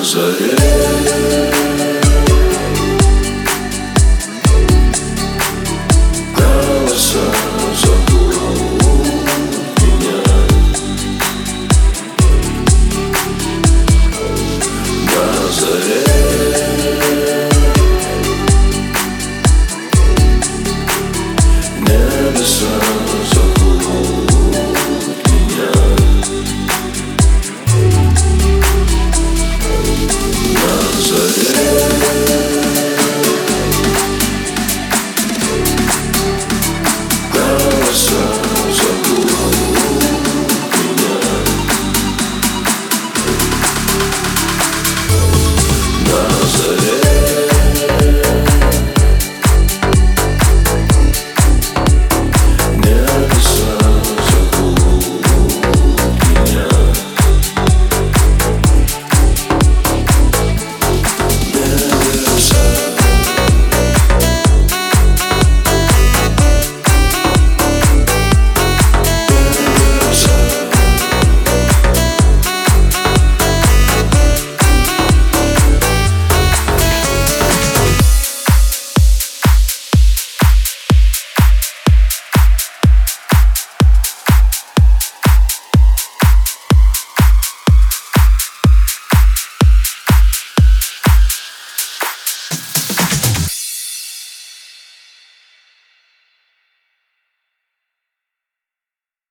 Nazaré.